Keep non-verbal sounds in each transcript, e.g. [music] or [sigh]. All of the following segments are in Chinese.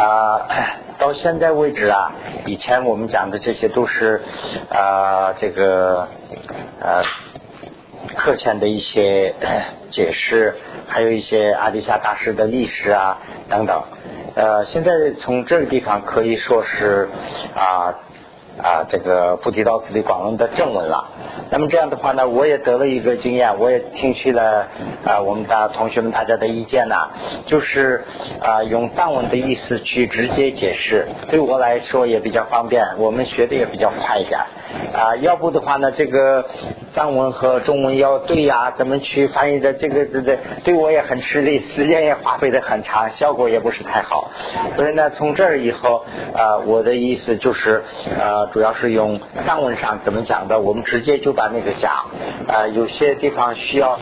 啊，[clears throat] 到现在为止啊，以前我们讲的这些都是啊，这个呃课前的一些解释，还有一些阿底夏大师的历史啊等等。呃，现在从这个地方可以说是啊。啊，这个菩提道次第广论的正文了。那么这样的话呢，我也得了一个经验，我也听取了啊，我们的同学们大家的意见呢，就是啊，用藏文的意思去直接解释，对我来说也比较方便，我们学的也比较快一点。啊，要不的话呢，这个藏文和中文要对呀，怎么去翻译的？这个对对，对我也很吃力，时间也花费的很长，效果也不是太好。所以呢，从这儿以后啊，我的意思就是呃，主要是用藏文上怎么讲的，我们直接就把那个讲啊，有些地方需要，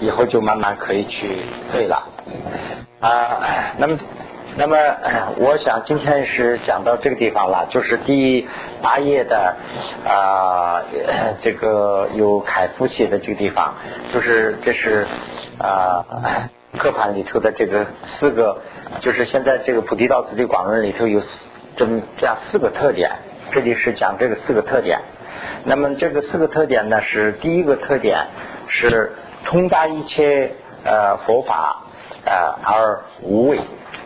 以后就慢慢可以去对了啊。那么。那么，我想今天是讲到这个地方了，就是第八页的啊，这个有楷夫写的这个地方，就是这是啊，刻盘里头的这个四个，就是现在这个菩提道次第广论里头有四这么这样四个特点，这里是讲这个四个特点。那么这个四个特点呢，是第一个特点是通达一切呃佛法呃而无畏。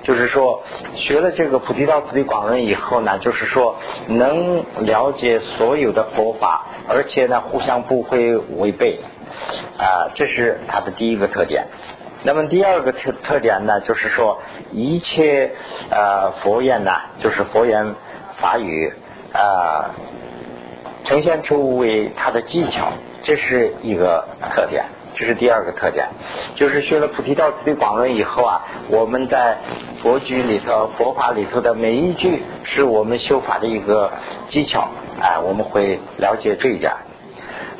就是说，学了这个菩提道次第广论以后呢，就是说能了解所有的佛法，而且呢互相不会违背，啊，这是它的第一个特点。那么第二个特特点呢，就是说一切呃佛言呢，就是佛言法语啊，呈现出为它的技巧，这是一个特点。这是第二个特点，就是学了菩提道次第广论以后啊，我们在佛句里头、佛法里头的每一句，是我们修法的一个技巧，啊，我们会了解这一点。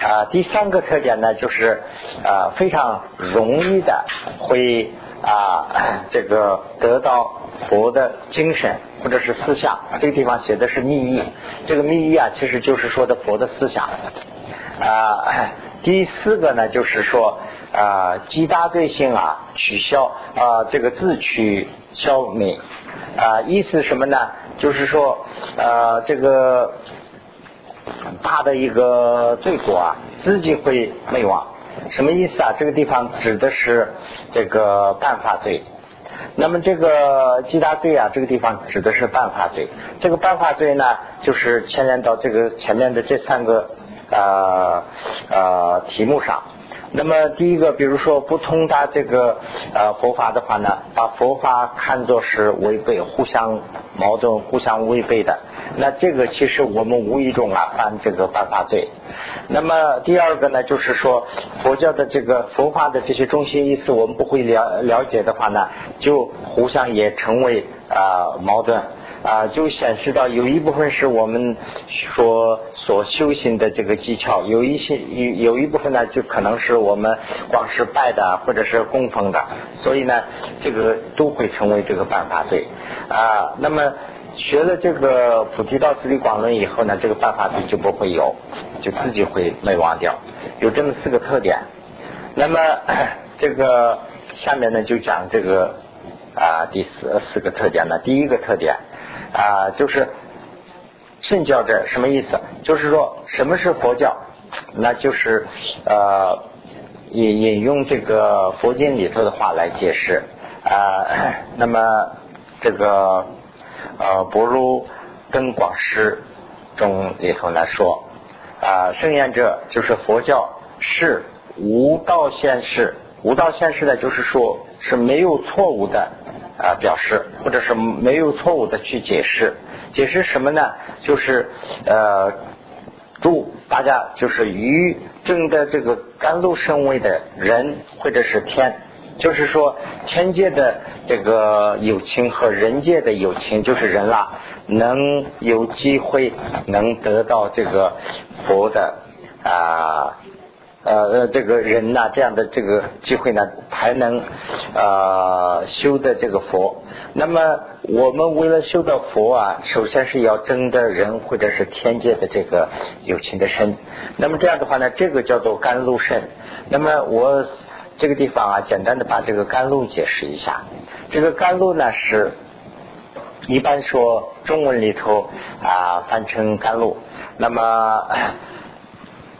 啊，第三个特点呢，就是啊，非常容易的会啊，这个得到佛的精神或者是思想。这个地方写的是密意，这个密意啊，其实就是说的佛的思想啊。第四个呢，就是说啊，极大罪性啊，取消啊，这个自取消灭啊，意思什么呢？就是说啊，这个大的一个罪过啊，自己会灭亡。什么意思啊？这个地方指的是这个办法罪。那么这个极大罪啊，这个地方指的是办法罪。这个办法罪呢，就是牵连到这个前面的这三个。呃呃，题目上，那么第一个，比如说不通达这个呃佛法的话呢，把佛法看作是违背、互相矛盾、互相违背的，那这个其实我们无意中啊犯这个犯法罪。那么第二个呢，就是说佛教的这个佛法的这些中心意思，我们不会了了解的话呢，就互相也成为啊矛盾啊，就显示到有一部分是我们说。所修行的这个技巧，有一些有有一部分呢，就可能是我们光是拜的或者是供奉的，所以呢，这个都会成为这个办法罪啊。那么学了这个菩提道次第广论以后呢，这个办法罪就不会有，就自己会没忘掉。有这么四个特点。那么 [coughs] 这个下面呢，就讲这个啊第四四个特点呢。第一个特点啊，就是。圣教者什么意思？就是说，什么是佛教？那就是呃引引用这个佛经里头的话来解释啊。[coughs] 那么这个呃不如根广师中里头来说啊，圣言者就是佛教是无道现世，无道现世的就是说是没有错误的啊表示，或者是没有错误的去解释。解释什么呢？就是呃，祝大家就是与正的这个甘露圣位的人或者是天，就是说天界的这个友情和人界的友情，就是人啦，能有机会能得到这个佛的啊。呃，这个人呐，这样的这个机会呢，才能呃修的这个佛。那么我们为了修的佛啊，首先是要争得人或者是天界的这个有情的身。那么这样的话呢，这个叫做甘露身。那么我这个地方啊，简单的把这个甘露解释一下。这个甘露呢是，一般说中文里头啊翻成甘露，那么。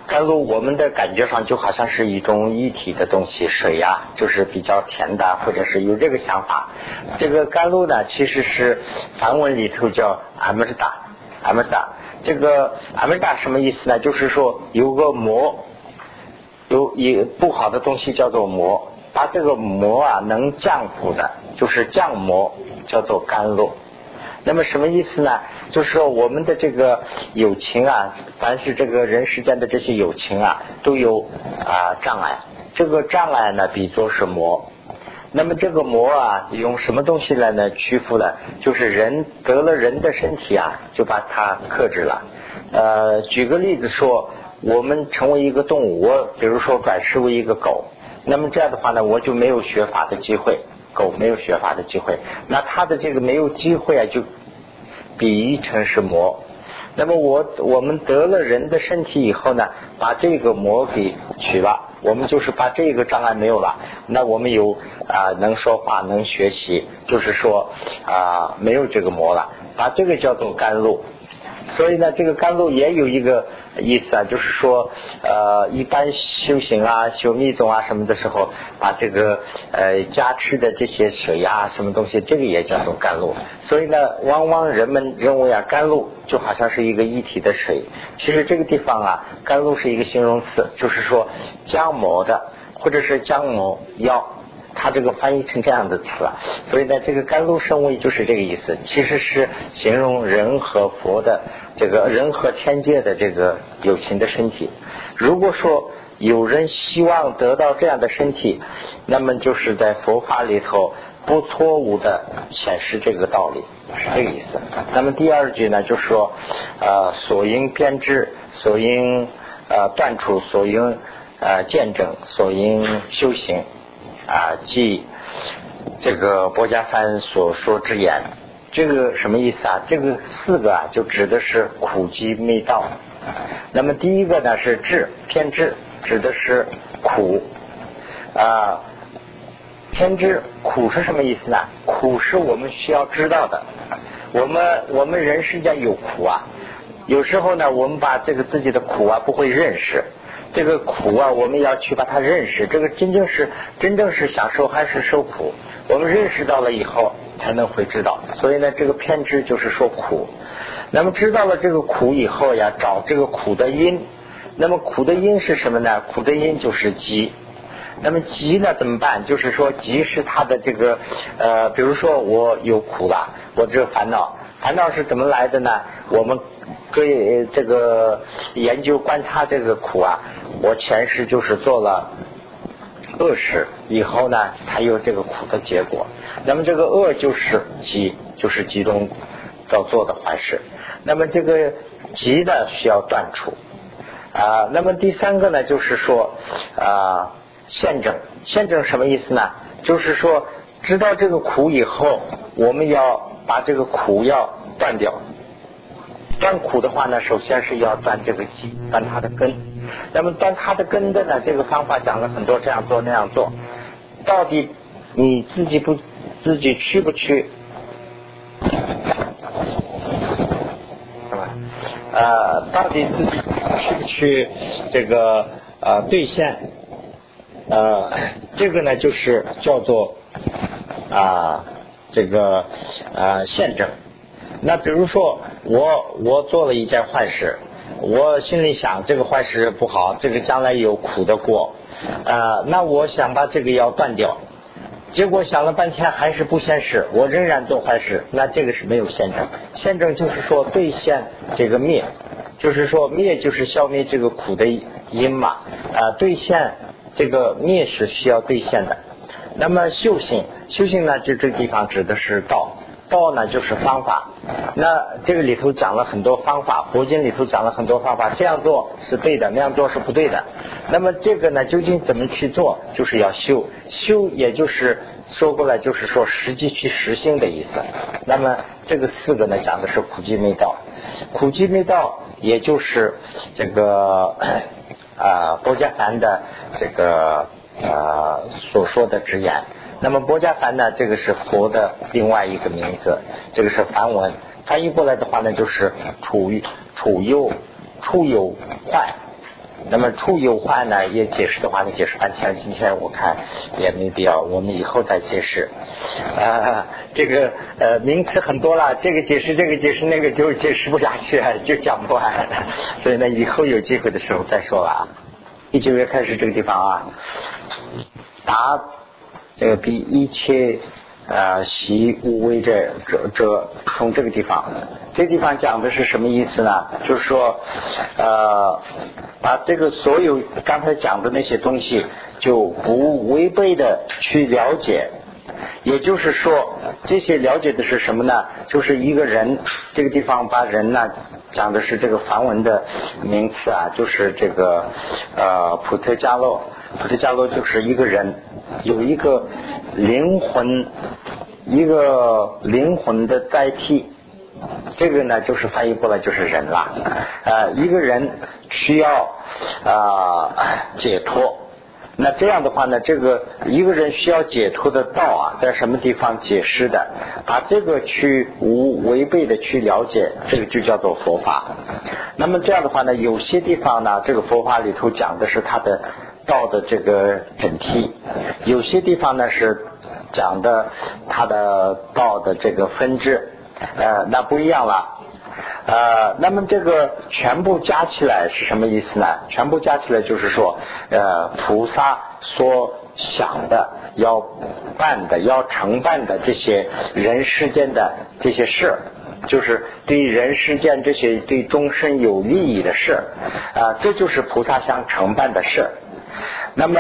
甘露，我们的感觉上就好像是一种一体的东西，水呀，就是比较甜的，或者是有这个想法。这个甘露呢，其实是梵文里头叫阿曼达，阿曼达。这个阿曼达什么意思呢？就是说有个魔，有一不好的东西叫做魔，把这个魔啊能降服的，就是降魔，叫做甘露。那么什么意思呢？就是说我们的这个友情啊，凡是这个人世间的这些友情啊，都有啊障碍。这个障碍呢，比作是魔。那么这个魔啊，用什么东西来呢屈服呢？就是人得了人的身体啊，就把它克制了。呃，举个例子说，我们成为一个动物，我比如说转世为一个狗，那么这样的话呢，我就没有学法的机会。狗没有学法的机会，那它的这个没有机会啊，就比喻成是魔。那么我我们得了人的身体以后呢，把这个魔给取了，我们就是把这个障碍没有了。那我们有啊能说话能学习，就是说啊没有这个魔了，把这个叫做甘露。所以呢，这个甘露也有一个意思啊，就是说，呃，一般修行啊、修密宗啊什么的时候，把这个呃加持的这些水啊、什么东西，这个也叫做甘露。所以呢，往往人们认为啊，甘露就好像是一个一体的水。其实这个地方啊，甘露是一个形容词，就是说降魔的，或者是降魔药。他这个翻译成这样的词啊，所以呢，这个甘露圣味就是这个意思，其实是形容人和佛的这个人和天界的这个有情的身体。如果说有人希望得到这样的身体，那么就是在佛法里头不错误的显示这个道理，是这个意思。那么第二句呢，就是说，呃，所应编织，所应呃断除，所应呃见证，所应修行。啊，即这个波家帆所说之言，这个什么意思啊？这个四个啊，就指的是苦集灭道。那么第一个呢是智偏智，指的是苦啊。偏知苦是什么意思呢？苦是我们需要知道的。我们我们人世间有苦啊，有时候呢，我们把这个自己的苦啊不会认识。这个苦啊，我们要去把它认识。这个真正是真正是享受还是受苦？我们认识到了以后，才能会知道。所以呢，这个偏执就是说苦。那么知道了这个苦以后呀，找这个苦的因。那么苦的因是什么呢？苦的因就是急。那么急呢怎么办？就是说急是他的这个呃，比如说我有苦了，我这个烦恼，烦恼是怎么来的呢？我们。可以这个研究观察这个苦啊，我前世就是做了恶事，以后呢才有这个苦的结果。那么这个恶就是急，就是集中要做的坏事。那么这个急呢需要断除啊。那么第三个呢就是说啊，现证，现证什么意思呢？就是说知道这个苦以后，我们要把这个苦要断掉。断苦的话呢，首先是要断这个基，断它的根。那么断它的根的呢，这个方法讲了很多，这样做那样做。到底你自己不自己去不去？什么？呃，到底自己去不去这个呃兑现？呃，这个呢就是叫做啊这个呃宪政。那比如说，我我做了一件坏事，我心里想这个坏事不好，这个将来有苦的过，啊，那我想把这个要断掉，结果想了半天还是不现实，我仍然做坏事，那这个是没有现证，现证就是说兑现这个灭，就是说灭就是消灭这个苦的因嘛，啊，兑现这个灭是需要兑现的，那么修行修行呢，就这地方指的是道。道呢就是方法，那这个里头讲了很多方法，佛经里头讲了很多方法，这样做是对的，那样做是不对的。那么这个呢，究竟怎么去做？就是要修，修也就是说过来就是说实际去实行的意思。那么这个四个呢，讲的是苦集灭道，苦集灭道也就是这个啊，佛家凡的这个呃所说的直言。那么波伽梵呢，这个是佛的另外一个名字，这个是梵文，翻译过来的话呢，就是处于处忧处有坏。那么处有坏呢，也解释的话呢，解释半天，今天我看也没必要，我们以后再解释。啊，这个呃名词很多了，这个解释这个解释那个就解释不下去，就讲不完，所以呢，以后有机会的时候再说吧。第九月开始这个地方啊，答。这个比一切啊习无为者者者，从这个地方，这地方讲的是什么意思呢？就是说，呃，把这个所有刚才讲的那些东西，就不违背的去了解。也就是说，这些了解的是什么呢？就是一个人，这个地方把人呢讲的是这个梵文的名词啊，就是这个呃普特加洛。普特加罗就是一个人，有一个灵魂，一个灵魂的代替，这个呢就是翻译过来就是人了。呃，一个人需要啊解脱，那这样的话呢，这个一个人需要解脱的道啊，在什么地方解释的？把这个去无违背的去了解，这个就叫做佛法。那么这样的话呢，有些地方呢，这个佛法里头讲的是他的。道的这个整体，有些地方呢是讲的它的道的这个分支，呃，那不一样了，呃，那么这个全部加起来是什么意思呢？全部加起来就是说，呃，菩萨所想的、要办的、要承办的这些人世间的这些事，就是对人世间这些对众生有利益的事，啊，这就是菩萨想承办的事。那么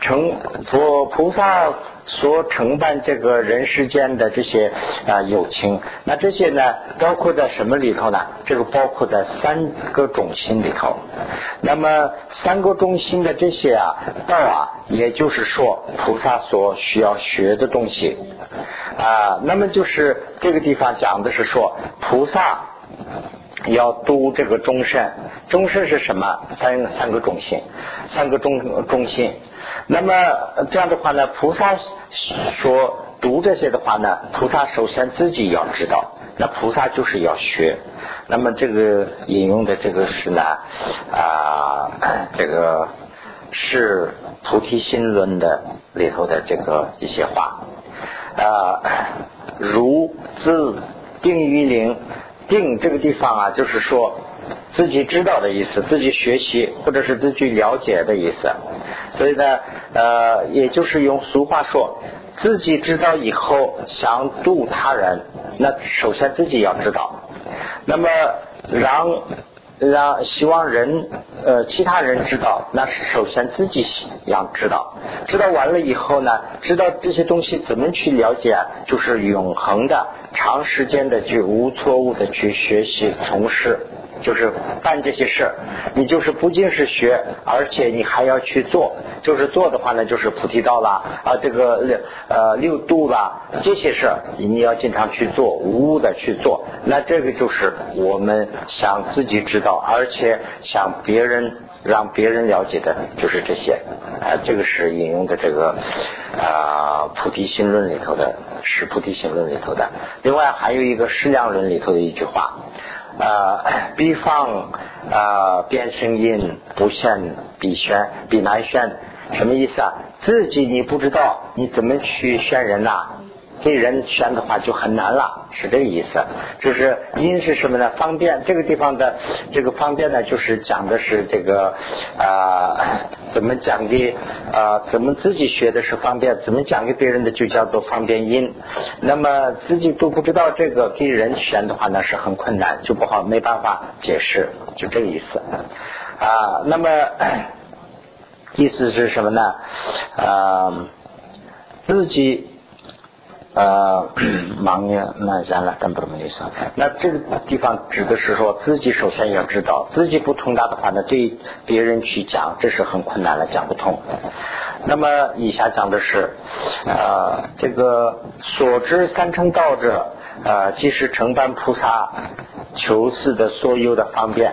成佛菩萨所承办这个人世间的这些啊友情，那这些呢包括在什么里头呢？这个包括在三个中心里头。那么三个中心的这些啊道啊，也就是说菩萨所需要学的东西啊。那么就是这个地方讲的是说菩萨要度这个众生，众生是什么？三三个中心。三个中中心，那么这样的话呢，菩萨说读这些的话呢，菩萨首先自己要知道，那菩萨就是要学。那么这个引用的这个是呢啊，[clears throat] 这个是菩提心论的里头的这个一些话啊，如自定于灵，定这个地方啊，就是说。自己知道的意思，自己学习或者是自己了解的意思，所以呢，呃，也就是用俗话说，自己知道以后想度他人，那首先自己要知道，那么让让希望人呃其他人知道，那是首先自己要知道，知道完了以后呢，知道这些东西怎么去了解，就是永恒的、长时间的去无错误的去学习从事。就是办这些事儿，你就是不仅是学，而且你还要去做。就是做的话呢，就是菩提道啦啊，这个六呃六度啦这些事儿，你要经常去做，无误的去做。那这个就是我们想自己知道，而且想别人让别人了解的，就是这些啊。这个是引用的这个啊菩提心论里头的，是菩提心论里头的。另外还有一个释量论里头的一句话。啊，比方啊，变声音不炫比炫比难炫，什么意思啊？自己你不知道，你怎么去炫人呐？给人选的话就很难了，是这个意思。就是因是什么呢？方便这个地方的这个方便呢，就是讲的是这个啊，怎么讲的啊？怎么自己学的是方便？怎么讲给别人的就叫做方便因。那么自己都不知道这个给人选的话呢，是很困难，就不好没办法解释，就这个意思啊。那么意思是什么呢？啊，自己。呃，[clears throat] 忙呀，那下了，但不这么意思。那这个地方指的是说，自己首先要知道，自己不通达的话呢，对别人去讲，这是很困难了，讲不通。那么以下讲的是，呃，这个所知三乘道者，呃，即是承办菩萨求事的所有的方便。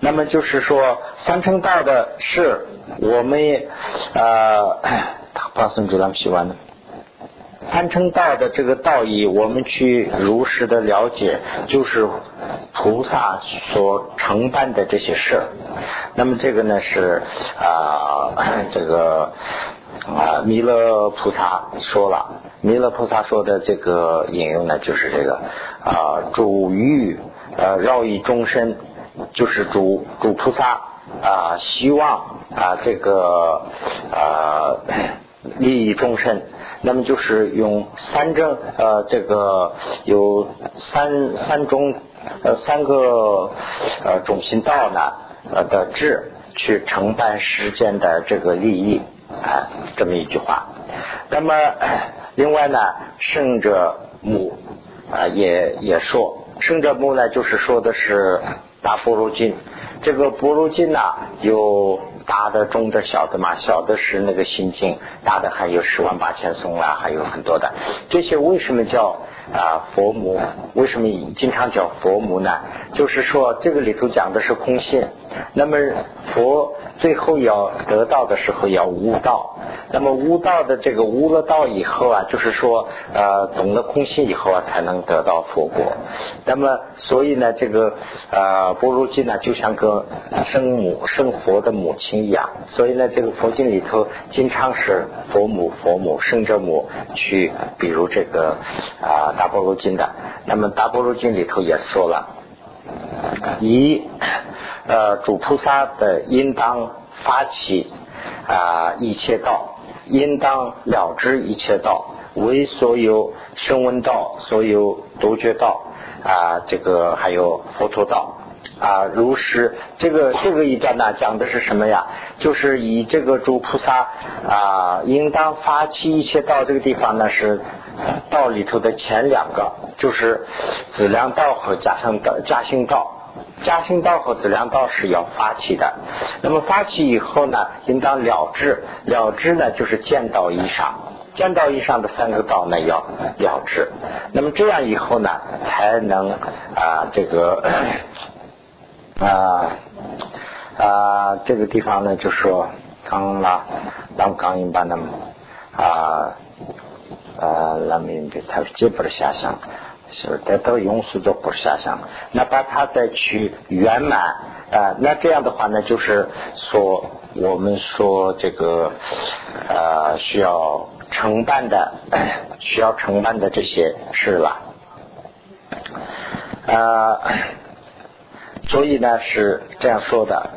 那么就是说，三乘道的是我们呃，他发生这样喜欢的。贪嗔道的这个道义，我们去如实的了解，就是菩萨所承办的这些事儿。那么这个呢是啊，[coughs] 这个啊弥勒菩萨说了，弥勒菩萨说的这个引用呢，就是这个啊主欲呃绕以众生，就是主主菩萨啊希望啊这个啊利益众生。[coughs] 那么就是用三正呃，这个有三三种呃三个呃中心道呢呃的智去承办世间的这个利益啊，这么一句话。那么另外呢，圣者母啊也也说，圣者母呢就是说的是大波罗经，这个波罗经呢有。大的、中的、小的嘛，小的是那个心经，大的还有十万八千松啦，还有很多的。这些为什么叫啊佛母？为什么经常叫佛母呢？就是说这个里头讲的是空性，那么佛。最后要得到的时候要悟道，那么悟道的这个悟了道以后啊，就是说呃懂了空性以后啊，才能得到佛果。那么所以呢，这个呃般若经呢，就像个生母生佛的母亲一样。所以呢，这个佛经里头经常是佛母佛母生者母去，比如这个啊大般若经的。那么大般若经里头也说了，一。呃，主菩萨的应当发起啊一切道，应当了知一切道，为所有声闻道、所有独觉道啊，这个还有佛陀道啊，如是这个这个一段呢，讲的是什么呀？就是以这个诸菩萨啊，应当发起一切道这个地方呢，是道里头的前两个，就是质量道和加上的加行道。加行道和质量道是要发起的，那么发起以后呢，应当了知，了知呢就是见道以上，见道以上的三个道呢要了知，那么这样以后呢，才能啊这个啊啊这个地方呢就说刚啦，当刚一般的啊啊那么的他接不了下乡。是得到庸俗都不下乡，那把它再去圆满啊，那这样的话呢，就是说我们说这个呃需要承办的需要承办的这些事了啊，所以呢是这样说的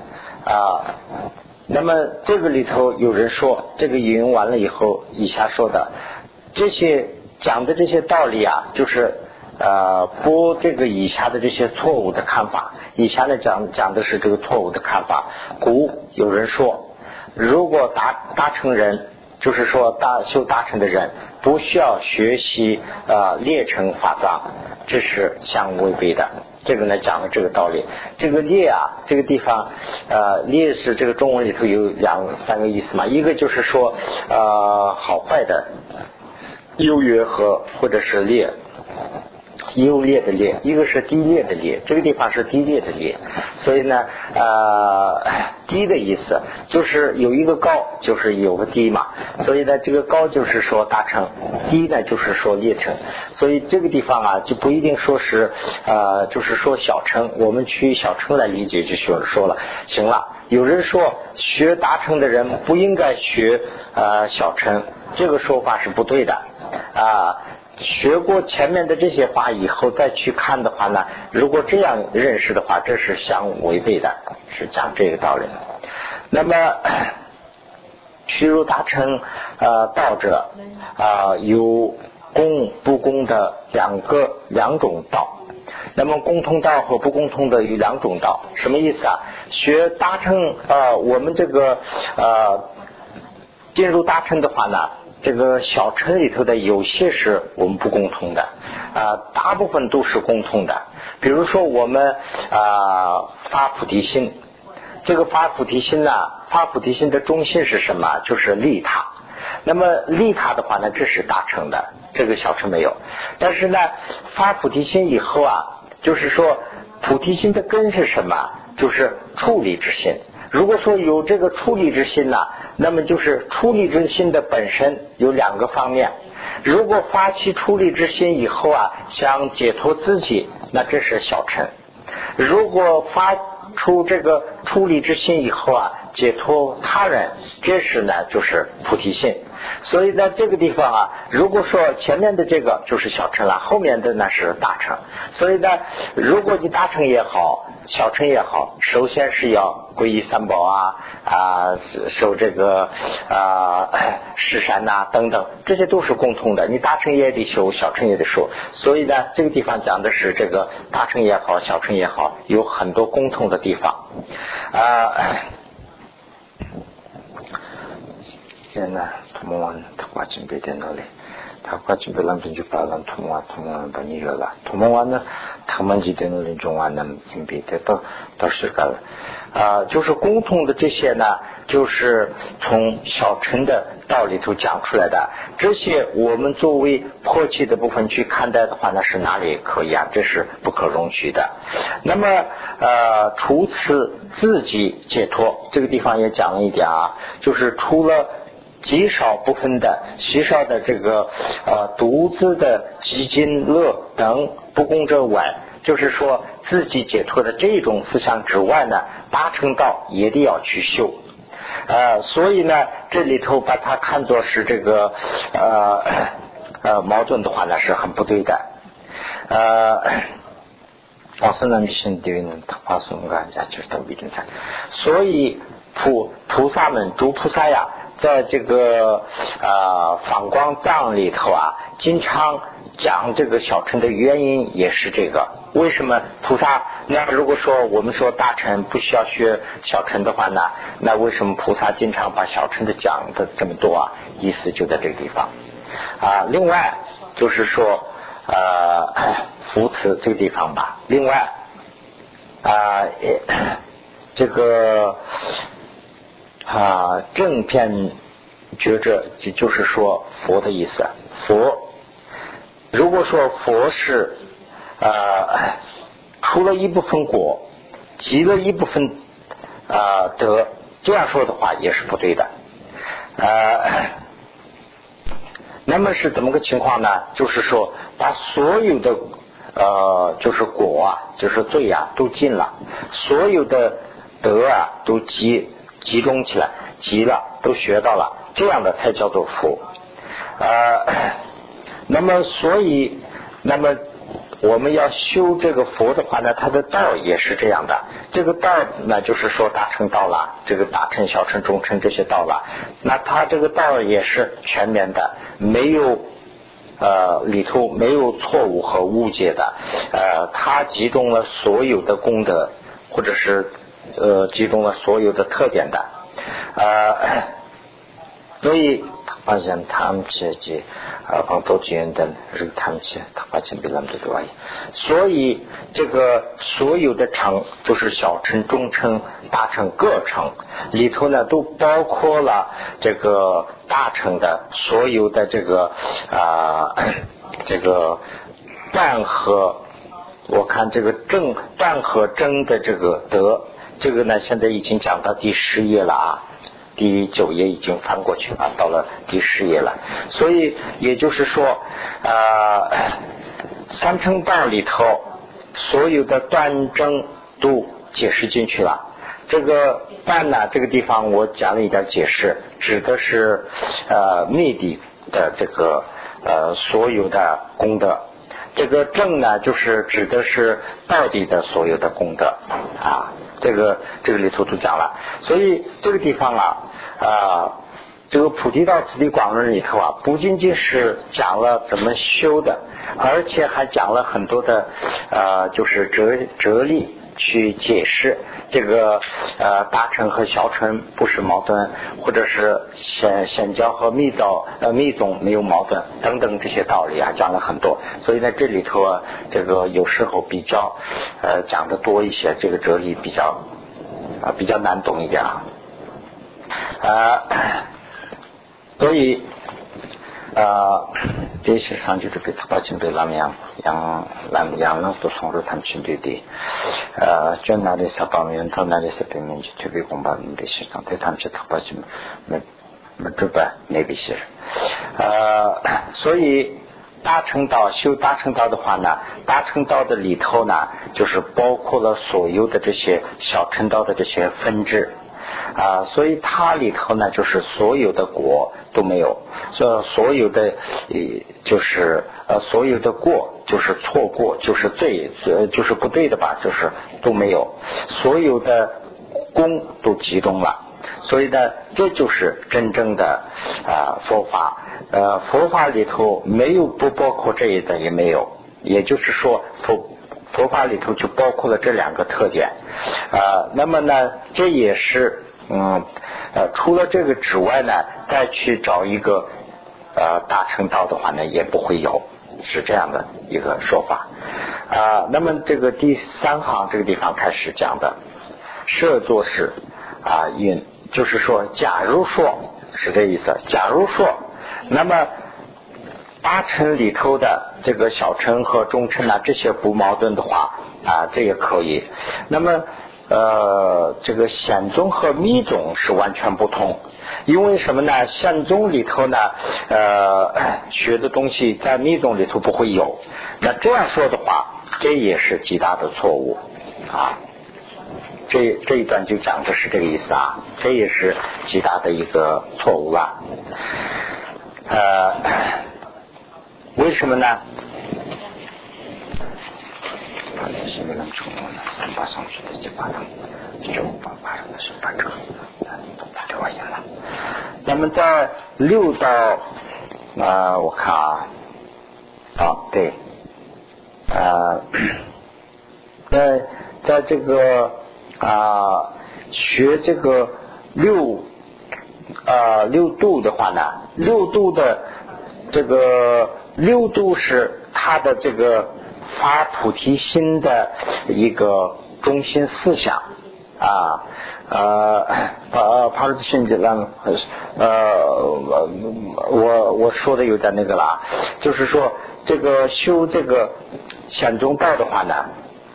啊。那么这个里头有人说，这个引用完了以后，以下说的这些讲的这些道理啊，就是。呃，播这个以下的这些错误的看法，以下呢讲讲的是这个错误的看法。古有人说，如果达达成人，就是说大修大乘的人，不需要学习呃列成法藏，这是相违背的。这个呢讲了这个道理。这个列啊，这个地方呃列是这个中文里头有两三个意思嘛，一个就是说呃好坏的优越和或者是劣。优劣的劣，一个是低劣的劣，这个地方是低劣的劣，所以呢，呃，低的意思就是有一个高，就是有个低嘛，所以呢，这个高就是说大成，低呢就是说劣成，所以这个地方啊就不一定说是呃，就是说小成，我们取小成来理解就说说了，行了，有人说学大成的人不应该学呃小成，这个说法是不对的。啊。学过前面的这些话以后再去看的话呢，如果这样认识的话，这是相违背的，是讲这个道理。那么，[coughs] 虚如大乘呃道者啊，有公不公的两个两种道。那么共通道和不共通的有两种道，什么意思啊？学大乘啊，我们这个呃进入大乘的话呢？这个小乘里头的有些是我们不共通的啊，大部分都是共通的。比如说我们啊发菩提心，这个发菩提心呢，发菩提心的中心是什么？就是利他。那么利他的话呢，这是大成的，这个小乘没有。但是呢，发菩提心以后啊，就是说菩提心的根是什么？就是处理之心。如果说有这个出离之心呢，那么就是出离之心的本身有两个方面。如果发起出离之心以后啊，想解脱自己，那这是小乘；如果发出这个出离之心以后啊，解脱他人，这是呢就是菩提心。所以在这个地方啊，如果说前面的这个就是小乘了，后面的呢是大乘。所以呢，如果你大乘也好，小乘也好，首先是要皈依三宝啊啊，受这个啊十善呐等等，这些都是共通的。你大乘也得修，小乘也得修。所以呢，这个地方讲的是这个大乘也好，小乘也好，有很多共通的地方啊。现在呢土木王他挂金币在那里。他挂金币那边就把那土木王土木王把你惹了。土木王呢他们几点钟领中完了金币得到到十个啊就是共同的这些呢就是从小陈的道里头讲出来的。这些我们作为迫切的部分去看待的话呢是哪里可以啊？这是不可容许的。那么呃除此自己解脱这个地方也讲了一点啊就是除了极少部分的极少的这个呃独自的基金乐等不共者外，就是说自己解脱的这种思想之外呢，八成道也得要去修。呃，所以呢，这里头把它看作是这个呃呃矛盾的话呢，是很不对的。呃，老僧人心对呢，他发送个家就是都一定在。所以菩菩萨们诸菩萨呀。在这个啊反光藏里头啊，经常讲这个小乘的原因也是这个。为什么菩萨？那如果说我们说大乘不需要学小乘的话呢？那为什么菩萨经常把小乘的讲的这么多啊？意思就在这个地方啊。另外就是说呃扶持这个地方吧。另外啊这个。啊，正片觉着，就就是说佛的意思。佛，如果说佛是啊，出了一部分果，积了一部分啊德，这样说的话也是不对的。啊，那么是怎么个情况呢？就是说，把所有的呃，就是果啊，就是罪啊，都尽了，所有的德啊，都积。集中起来，集了都学到了，这样的才叫做佛。呃，那么所以，那么我们要修这个佛的话呢，它的道也是这样的。这个道呢，就是说大乘道了，这个大乘、小乘、中乘这些道了。那它这个道也是全面的，没有呃里头没有错误和误解的。呃，它集中了所有的功德，或者是。呃，集中了所有的特点的，呃，所以发现他们这些啊，帮助资源等，是他们些他发现比那么多而已。所以这个所有的城，就是小城、中城、大城各城里头呢，都包括了这个大城的所有的这个啊，这个半和，我看这个正半和正的这个德。这个呢，现在已经讲到第十页了啊，第九页已经翻过去了，到了第十页了。所以也就是说，呃，三乘半里头所有的断证都解释进去了。这个半呢，这个地方我讲了一点解释，指的是呃内地的这个呃所有的功德。这个正呢，就是指的是道地的所有的功德啊。这个这个里头都讲了，所以这个地方啊啊，这个菩提道次第广论里头啊，不仅仅是讲了怎么修的，而且还讲了很多的呃，就是哲哲理去解释这个呃大乘和小乘不是矛盾，或者是显显教和密道呃密宗没有矛盾等等这些道理啊，讲了很多。所以在这里头啊，这个有时候比较呃讲的多一些，这个哲理比较啊比较难懂一点啊。所以啊，这些上就是给他把军队拉样养养养了都送入他们军队的，呃，就那里是方面，到那里是平民就特别公办那些上，对他们去他把金没没准备那个些，呃，所以。大乘道修大乘道的话呢，大乘道的里头呢，就是包括了所有的这些小乘道的这些分支啊，所以它里头呢，就是所有的果都没有，所所有的呃就是呃所有的过就是错过就是罪就是不对的吧，就是都没有，所有的功都集中了，所以呢，这就是真正的啊佛法。呃，佛法里头没有不包括这一点，也没有。也就是说，佛佛法里头就包括了这两个特点。啊，那么呢，这也是嗯呃，除了这个之外呢，再去找一个呃大乘道的话呢，也不会有，是这样的一个说法。啊，那么这个第三行这个地方开始讲的，设作是啊运，就是说，假如说是这意思，假如说。那么八乘里头的这个小乘和中乘啊，这些不矛盾的话啊，这也可以。那么呃，这个显宗和密宗是完全不同，因为什么呢？显宗里头呢，呃，学的东西在密宗里头不会有。那这样说的话，这也是极大的错误啊。这这一段就讲的是这个意思啊，这也是极大的一个错误了。呃，为什么呢？把那些那种程度呢？三八上去的几八层九把八上的是班车那你都八百块钱了？那么在六到啊我看啊啊对啊在在这个啊学这个六啊六度的话呢六度的这个六度是他的这个发菩提心的一个中心思想啊，呃，呃，帕罗心经让呃，我我说的有点那个了，就是说这个修这个显宗道的话呢，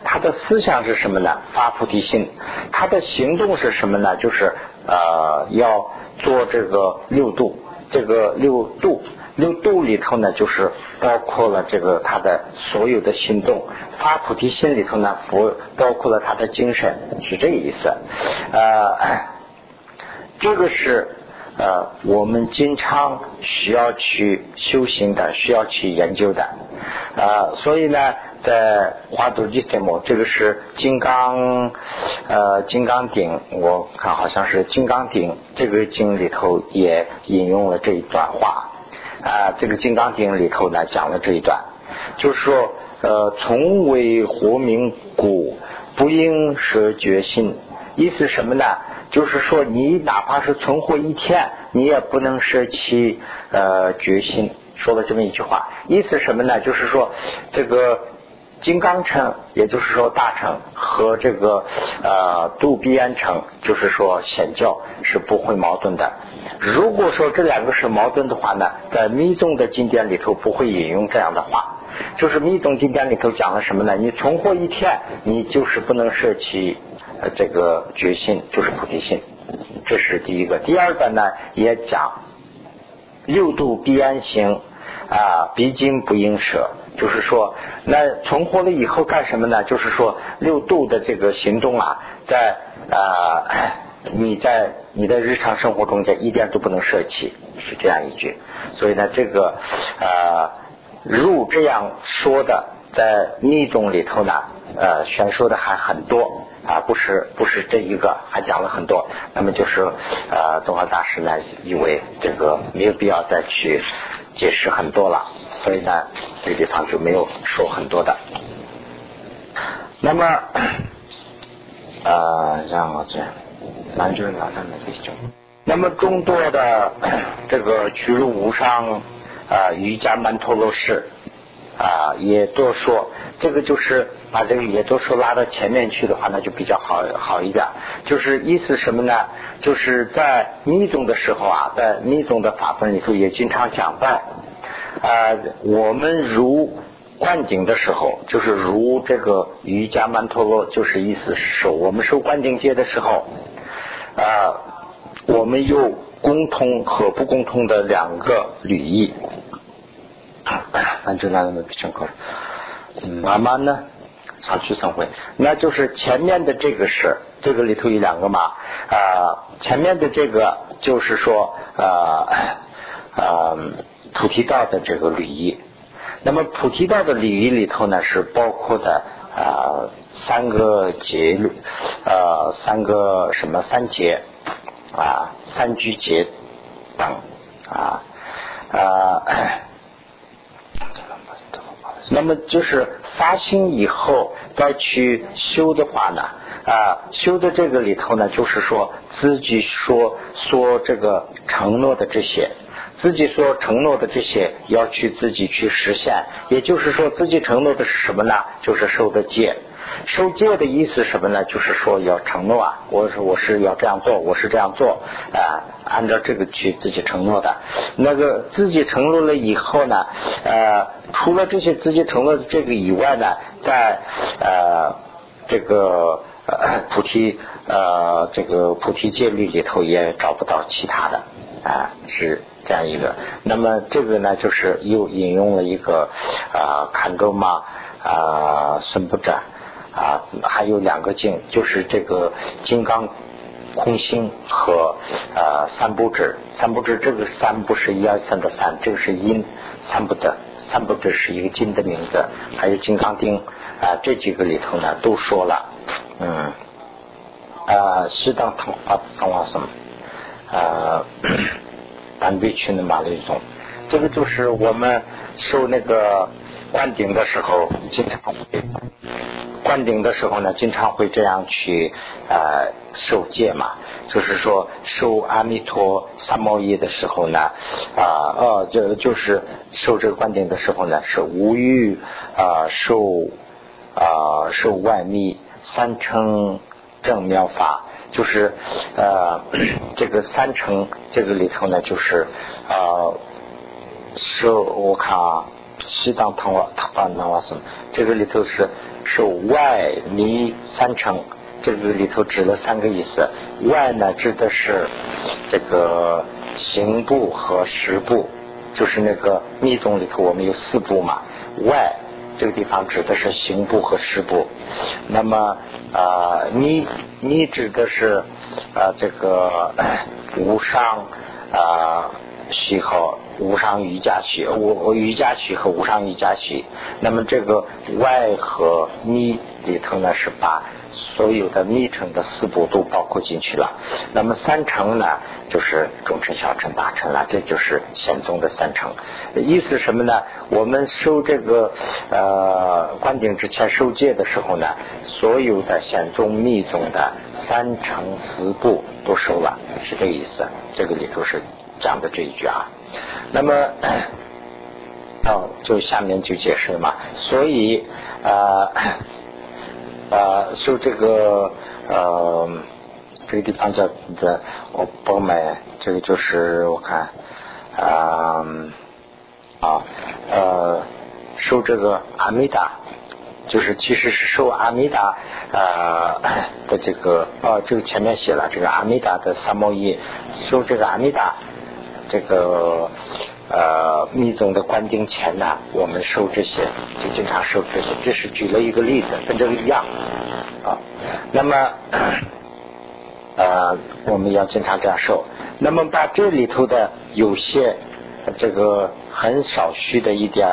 他的思想是什么呢？发菩提心，他的行动是什么呢？就是呃要。做这个六度，这个六度，六度里头呢，就是包括了这个他的所有的行动，发菩提心里头呢，佛包括了他的精神，是这个意思。呃，[clears throat] 这个是呃我们经常需要去修行的，需要去研究的啊，所以呢。在华都吉节目，这个是金刚呃金刚顶，我看好像是金刚顶这个经里头也引用了这一段话啊，这个金刚经里头呢讲了这一段，就是说呃从未活明故，不应舍决心，意思什么呢？就是说你哪怕是存活一天，你也不能舍弃呃决心，说了这么一句话，意思什么呢？就是说这个。金刚乘，也就是说大乘和这个呃度必安乘，就是说显教是不会矛盾的。如果说这两个是矛盾的话呢，在密宗的经典里头不会引用这样的话。就是密宗经典里头讲了什么呢？你存活一天，你就是不能舍弃这个决心，就是菩提心。这是第一个。第二个呢，也讲六度必安行啊，毕竟不应舍。就是说，那存活了以后干什么呢？就是说，六度的这个行动啊，在啊，你在你的日常生活中间一点都不能舍弃，是这样一句。所以呢，这个呃，如这样说的，在密宗里头呢，呃，宣说的还很多啊，不是不是这一个，还讲了很多。那么就是呃，东华大师呢，以为这个没有必要再去解释很多了。所以呢，这地方就没有说很多的。那么，呃，让我这样南就是哪三的比较。那么众多的 [coughs] 这个屈辱无上啊瑜伽曼陀罗士啊，也都说这个就是把这个也都说拉到前面去的话，那就比较好好一点。就是意思什么呢？就是在密宗的时候啊，在密宗的法分里头也经常讲到，啊，我们如灌顶的时候，就是如这个瑜伽曼陀罗，就是意思是说，我们受灌顶戒的时候，啊，我们有共通和不共通的两个履仪。[coughs] 那就那么正课，慢慢呢，上去生会，那就是前面的这个是这个里头有两个嘛。啊，前面的这个就是说啊啊菩提道的这个礼仪，那么菩提道的礼仪里头呢是包括的啊三个节律啊三个什么三节啊三居节等啊啊。那么就是发心以后再去修的话呢，啊，修的这个里头呢，就是说自己说说这个承诺的这些，自己所承诺的这些要去自己去实现，也就是说自己承诺的是什么呢？就是受的戒。受戒的意思什么呢？就是说要承诺啊，我说我是要这样做，我是这样做啊，按照这个去自己承诺的。那个自己承诺了以后呢，呃，除了这些自己承诺的这个以外呢，在呃这个呃菩提呃这个菩提戒律里头也找不到其他的啊，是这样一个。那么这个呢，就是又引用了一个啊，坎州嘛啊，孙不者。啊，还有两个经，就是这个金刚空心和呃三不止。三不止这个三不是一二三的三，这个是阴三不得，三不得是一个金的名字。还有金刚丁啊，这几个里头呢都说了，嗯啊，适当通啊，通话什么啊，单臂群的马律宗，这个就是我们受那个灌顶的时候经常会。灌顶的时候呢，经常会这样去呃受戒嘛，就是说受阿弥陀三摩耶的时候呢，啊哦就就是受这个灌顶的时候呢，是无欲啊受啊受外密三称正妙法，就是呃 [clears throat] 这个三乘这个里头呢，就是啊受我看啊西藏唐瓦塔巴那瓦什，这个里头是。受外密三乘，这个里头指了三个意思。外呢，指的是这个行部和识部，就是那个密宗里头我们有四部嘛。外这个地方指的是行部和师部。那么啊，你你指的是啊这个无上啊。虚和无上瑜伽虚，无瑜伽虚和无上瑜伽虚。那么这个外和密里头呢，是把所有的密乘的四部都包括进去了。那么三乘呢，就是中乘、小乘、大乘了，这就是显宗的三乘。意思什么呢？我们受这个呃观顶之前受戒的时候呢，所有的显宗、密宗的三乘四部都收了，是这个意思。这个里头是。讲的这一句啊，那么 [coughs] 哦，就下面就解释了嘛。所以呃呃，受这个呃这个地方叫的我不买，这个就是我看啊啊呃受这个阿弥达，就是其实是受阿弥达啊的这个啊，这个前面写了这个阿弥达的三摩耶，受这个阿弥达。这个呃密宗的关顶前呢，我们收这些，就经常收这些。这是举了一个例子，跟这个一样啊。那么呃，我们要经常这样收。那么把这里头的有些这个很少虚的一点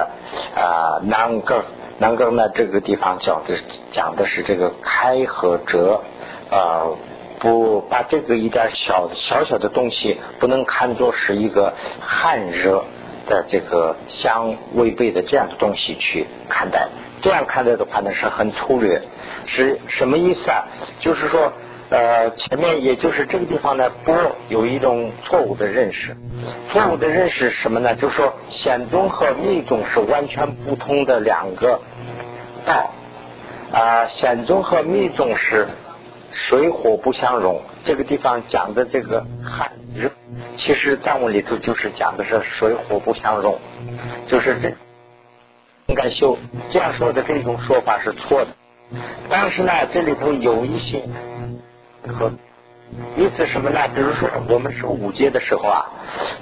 啊囊根，囊根呢这个地方讲的讲的是这个开和折啊。不把这个一点小小小的东西不能看作是一个寒热的这个相违背的这样的东西去看待，这样看待的话呢是很粗略，是什么意思啊？就是说呃前面也就是这个地方呢不有一种错误的认识，错误的认识是什么呢？就是说显宗和密宗是完全不同的两个道啊，显宗和密宗是水火不相容。这个地方讲的这个寒热，其实藏文里头就是讲的是水火不相容，就是这应该修这样说的这种说法是错的。但是呢，这里头有一些和意思什么呢？比如说我们受五戒的时候啊，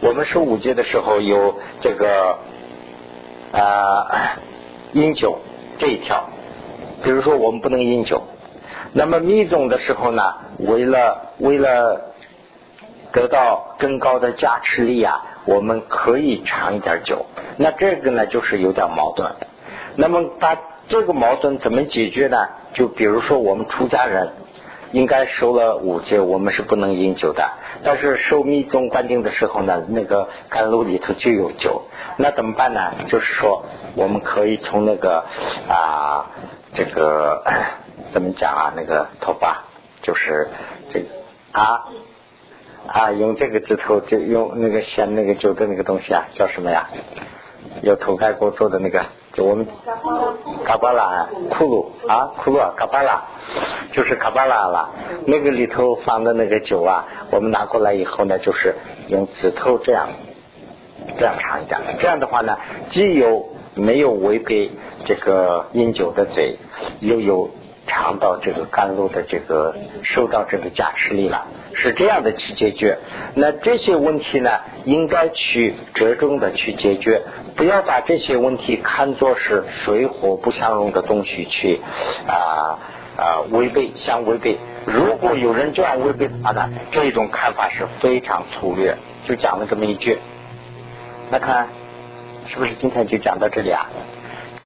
我们受五戒的时候有这个啊饮酒这一条，比如说我们不能饮酒。那么密宗的时候呢，为了为了得到更高的加持力啊，我们可以尝一点酒。那这个呢，就是有点矛盾。那么把这个矛盾怎么解决呢？就比如说我们出家人应该受了五戒，我们是不能饮酒的。但是受密宗灌顶的时候呢，那个甘露里头就有酒，那怎么办呢？就是说我们可以从那个啊这个。怎么讲啊？那个头发就是这个啊啊，用这个指头就用那个掀那个酒的那个东西啊，叫什么呀？有头盖骨做的那个，就我们卡巴拉库鲁啊，库鲁卡巴拉，就是卡巴拉了。那个里头放的那个酒啊，我们拿过来以后呢，就是用指头这样这样尝一下。这样的话呢，既有没有违背这个饮酒的嘴，又有。尝到这个甘露的这个受到这个加持力了，是这样的去解决。那这些问题呢，应该去折中的去解决，不要把这些问题看作是水火不相容的东西去啊啊违背相违背。如果有人这样违背的话呢，这种看法是非常粗略。就讲了这么一句，那看是不是今天就讲到这里啊？